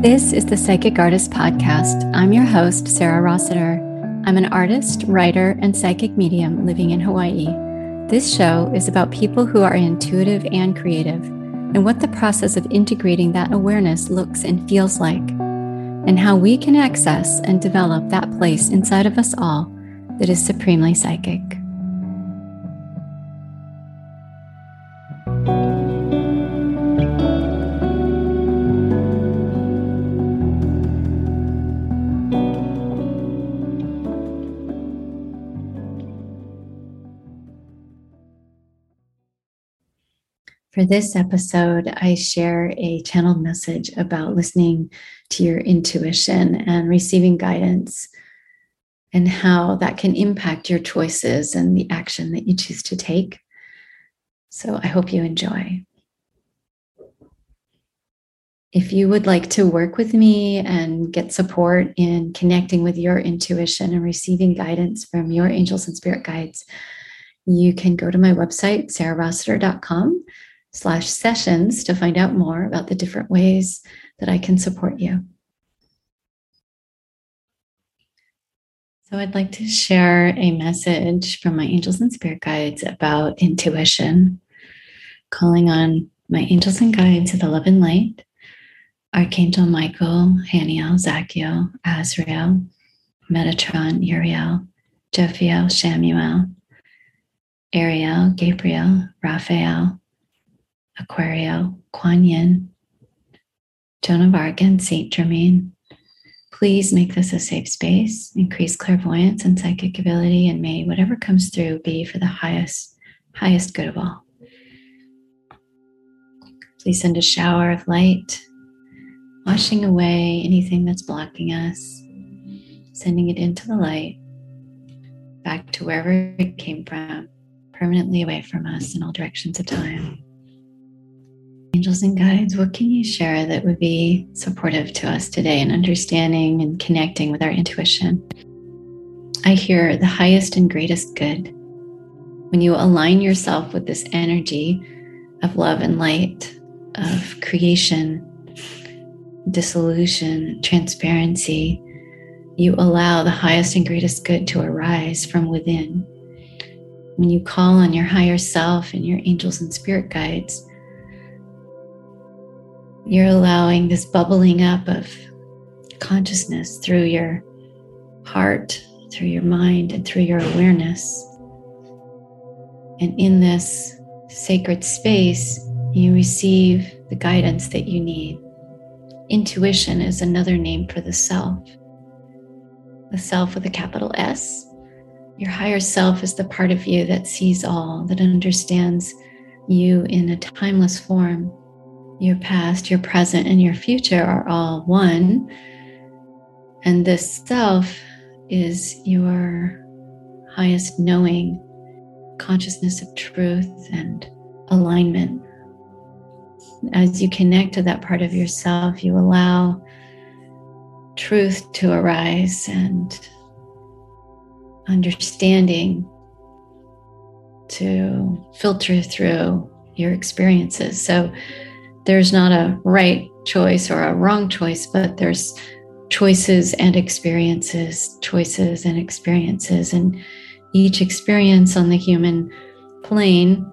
This is the Psychic Artist Podcast. I'm your host, Sarah Rossiter. I'm an artist, writer, and psychic medium living in Hawaii. This show is about people who are intuitive and creative, and what the process of integrating that awareness looks and feels like, and how we can access and develop that place inside of us all that is supremely psychic. For this episode, I share a channeled message about listening to your intuition and receiving guidance and how that can impact your choices and the action that you choose to take. So I hope you enjoy. If you would like to work with me and get support in connecting with your intuition and receiving guidance from your angels and spirit guides, you can go to my website, sarahrossiter.com slash sessions to find out more about the different ways that I can support you. So, I'd like to share a message from my angels and spirit guides about intuition, calling on my angels and guides of the love and light, Archangel Michael, Haniel, Zadkiel, Azrael, Metatron, Uriel, Jophiel, Chamuel, Ariel, Gabriel, Raphael, Aquario, Kuan Yin, Joan of Arc, and Saint Germain. Please make this a safe space, increase clairvoyance and psychic ability, and may whatever comes through be for the highest, highest good of all. Please send a shower of light, washing away anything that's blocking us, sending it into the light, back to wherever it came from, permanently away from us in all directions of time. Angels and guides, what can you share that would be supportive to us today in understanding and connecting with our intuition? I hear the highest and greatest good. When you align yourself with this energy of love and light, of creation, dissolution, transparency, you allow the highest and greatest good to arise from within. When you call on your higher self and your angels and spirit guides, you're allowing this bubbling up of consciousness through your heart, through your mind, and through your awareness. And in this sacred space, you receive the guidance that you need. Intuition is another name for the self. The self with a capital S. Your higher self is the part of you that sees all, that understands you in a timeless form your past, your present, and your future are all one. And this self is your highest knowing, consciousness of truth and alignment. As you connect to that part of yourself, you allow truth to arise and understanding to filter through your experiences. So, there's not a right choice or a wrong choice, but there's choices and experiences, choices and experiences. And each experience on the human plane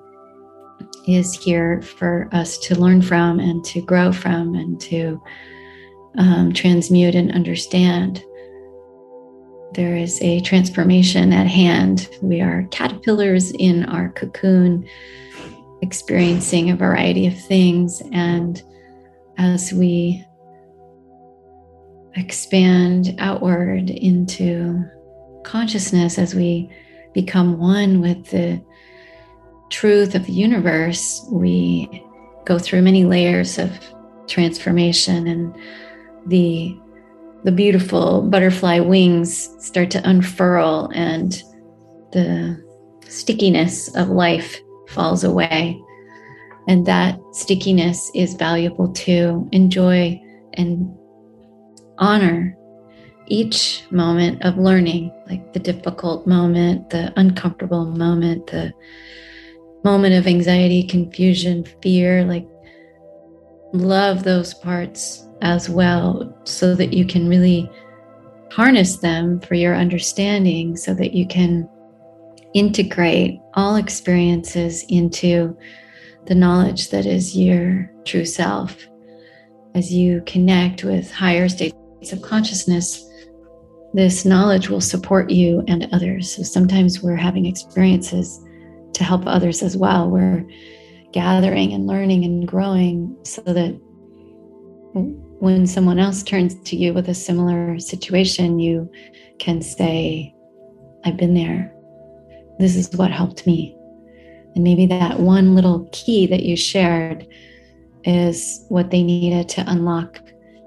is here for us to learn from and to grow from and to um, transmute and understand. There is a transformation at hand. We are caterpillars in our cocoon experiencing a variety of things. And as we expand outward into consciousness, as we become one with the truth of the universe, we go through many layers of transformation and the the beautiful butterfly wings start to unfurl and the stickiness of life falls away. And that stickiness is valuable to enjoy and honor each moment of learning, like the difficult moment, the uncomfortable moment, the moment of anxiety, confusion, fear, like love those parts as well so that you can really harness them for your understanding so that you can integrate all experiences into the knowledge that is your true self. As you connect with higher states of consciousness, this knowledge will support you and others. So sometimes we're having experiences to help others as well. We're gathering and learning and growing so that when someone else turns to you with a similar situation, you can say, I've been there. This is what helped me. And maybe that one little key that you shared is what they needed to unlock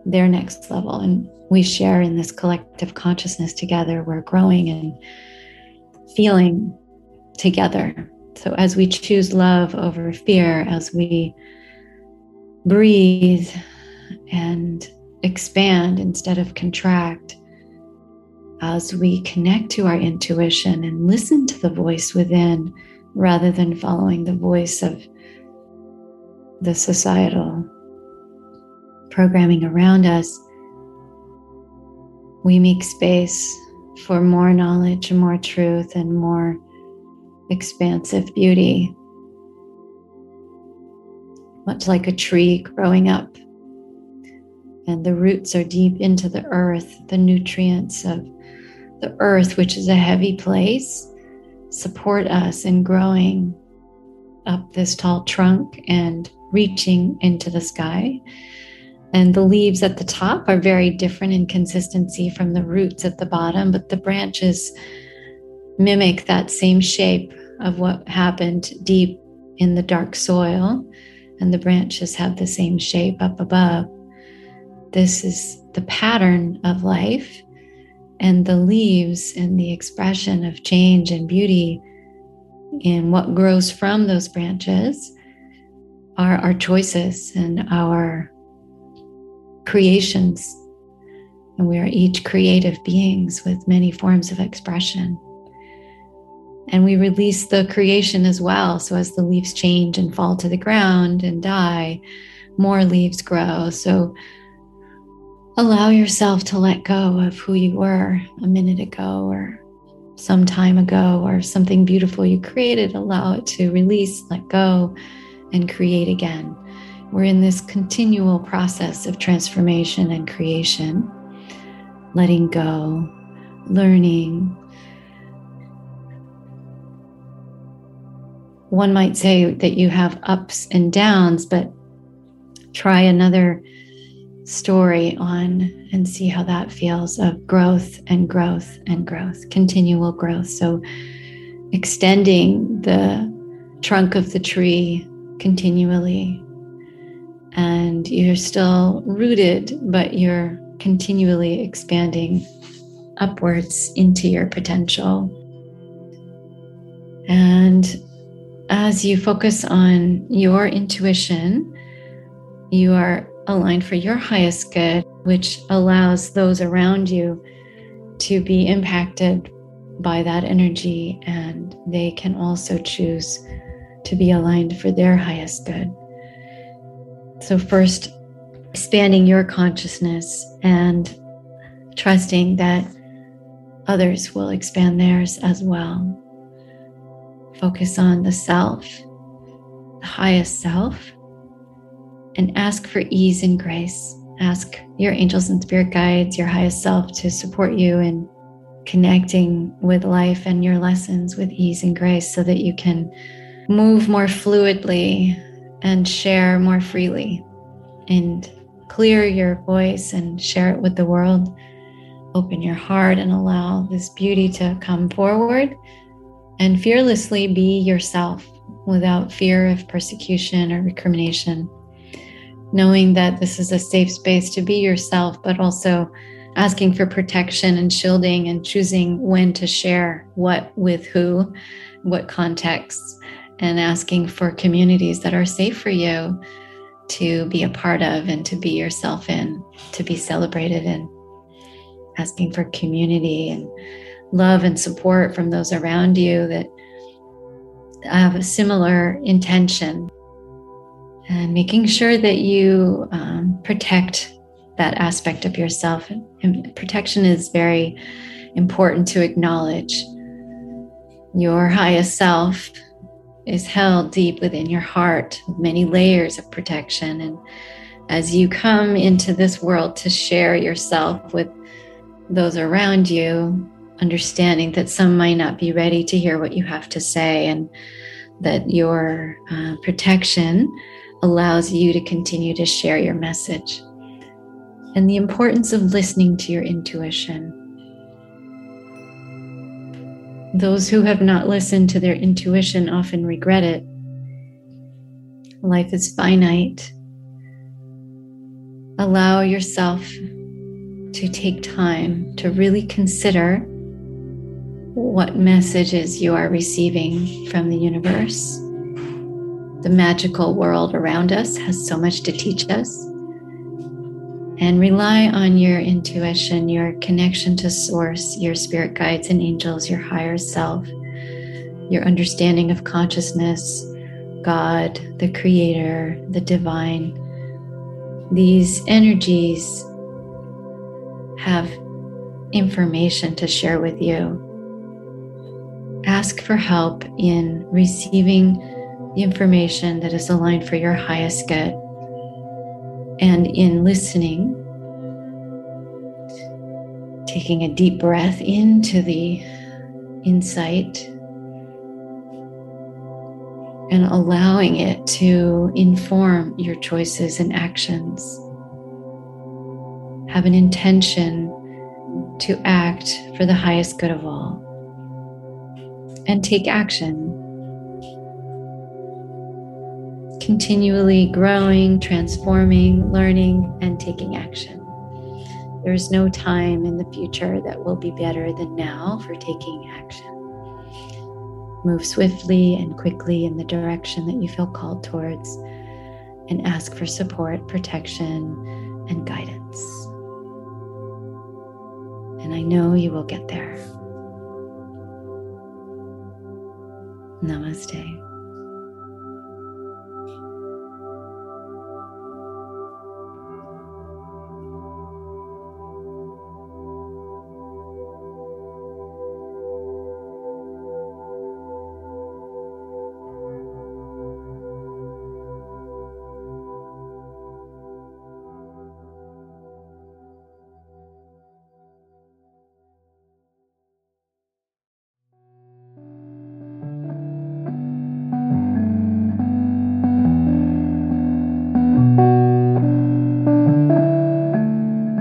their next level. And we share in this collective consciousness together. We're growing and feeling together. So as we choose love over fear, as we breathe and expand instead of contract, as we connect to our intuition and listen to the voice within rather than following the voice of the societal programming around us, we make space for more knowledge and more truth and more expansive beauty. Much like a tree growing up, and the roots are deep into the earth, the nutrients of the earth, which is a heavy place, support us in growing up this tall trunk and reaching into the sky. And the leaves at the top are very different in consistency from the roots at the bottom, but the branches mimic that same shape of what happened deep in the dark soil. And the branches have the same shape up above. This is the pattern of life and the leaves and the expression of change and beauty in what grows from those branches are our choices and our creations. And we are each creative beings with many forms of expression. And we release the creation as well. So as the leaves change and fall to the ground and die, more leaves grow. So allow yourself to let go of who you were a minute ago or some time ago or something beautiful you created. Allow it to release, let go, and create again. We're in this continual process of transformation and creation, letting go, learning. One might say that you have ups and downs, but try another story on and see how that feels of growth and growth and growth, continual growth. So, extending the trunk of the tree continually, and you're still rooted, but you're continually expanding upwards into your potential. And as you focus on your intuition, you are aligned for your highest good, which allows those around you to be impacted by that energy and they can also choose to be aligned for their highest good. So, first, expanding your consciousness and trusting that others will expand theirs as well. Focus on the self, the highest self, and ask for ease and grace. Ask your angels and spirit guides, your highest self, to support you in connecting with life and your lessons with ease and grace so that you can move more fluidly and share more freely and clear your voice and share it with the world. Open your heart and allow this beauty to come forward and fearlessly be yourself without fear of persecution or recrimination knowing that this is a safe space to be yourself, but also asking for protection and shielding and choosing when to share what with who, what contexts, and asking for communities that are safe for you to be a part of and to be yourself in, to be celebrated in. Asking for community and love and support from those around you that have a similar intention and making sure that you um, protect that aspect of yourself. And protection is very important to acknowledge. Your highest self is held deep within your heart many layers of protection. And as you come into this world to share yourself with those around you, understanding that some might not be ready to hear what you have to say, and that your uh, protection allows you to continue to share your message. And the importance of listening to your intuition. Those who have not listened to their intuition often regret it. Life is finite. Allow yourself to take time to really consider what messages you are receiving from the universe. The magical world around us has so much to teach us. And rely on your intuition, your connection to source, your spirit guides and angels, your higher self, your understanding of consciousness, God, the creator, the divine. These energies have information to share with you. Ask for help in receiving the information that is aligned for your highest good. And in listening, taking a deep breath into the insight and allowing it to inform your choices and actions. Have an intention to act for the highest good of all. And take action continually growing, transforming, learning, and taking action. There is no time in the future that will be better than now for taking action. Move swiftly and quickly in the direction that you feel called towards and ask for support, protection, and guidance. And I know you will get there. Namaste.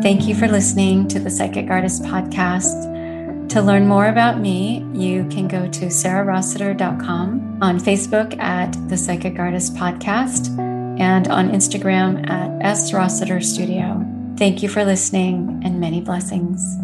Thank you for listening to the Psychic Artist Podcast. To learn more about me, you can go to sarahrossiter.com, on Facebook at the Psychic Artist Podcast, and on Instagram at S. Rossiter Studio. Thank you for listening and many blessings.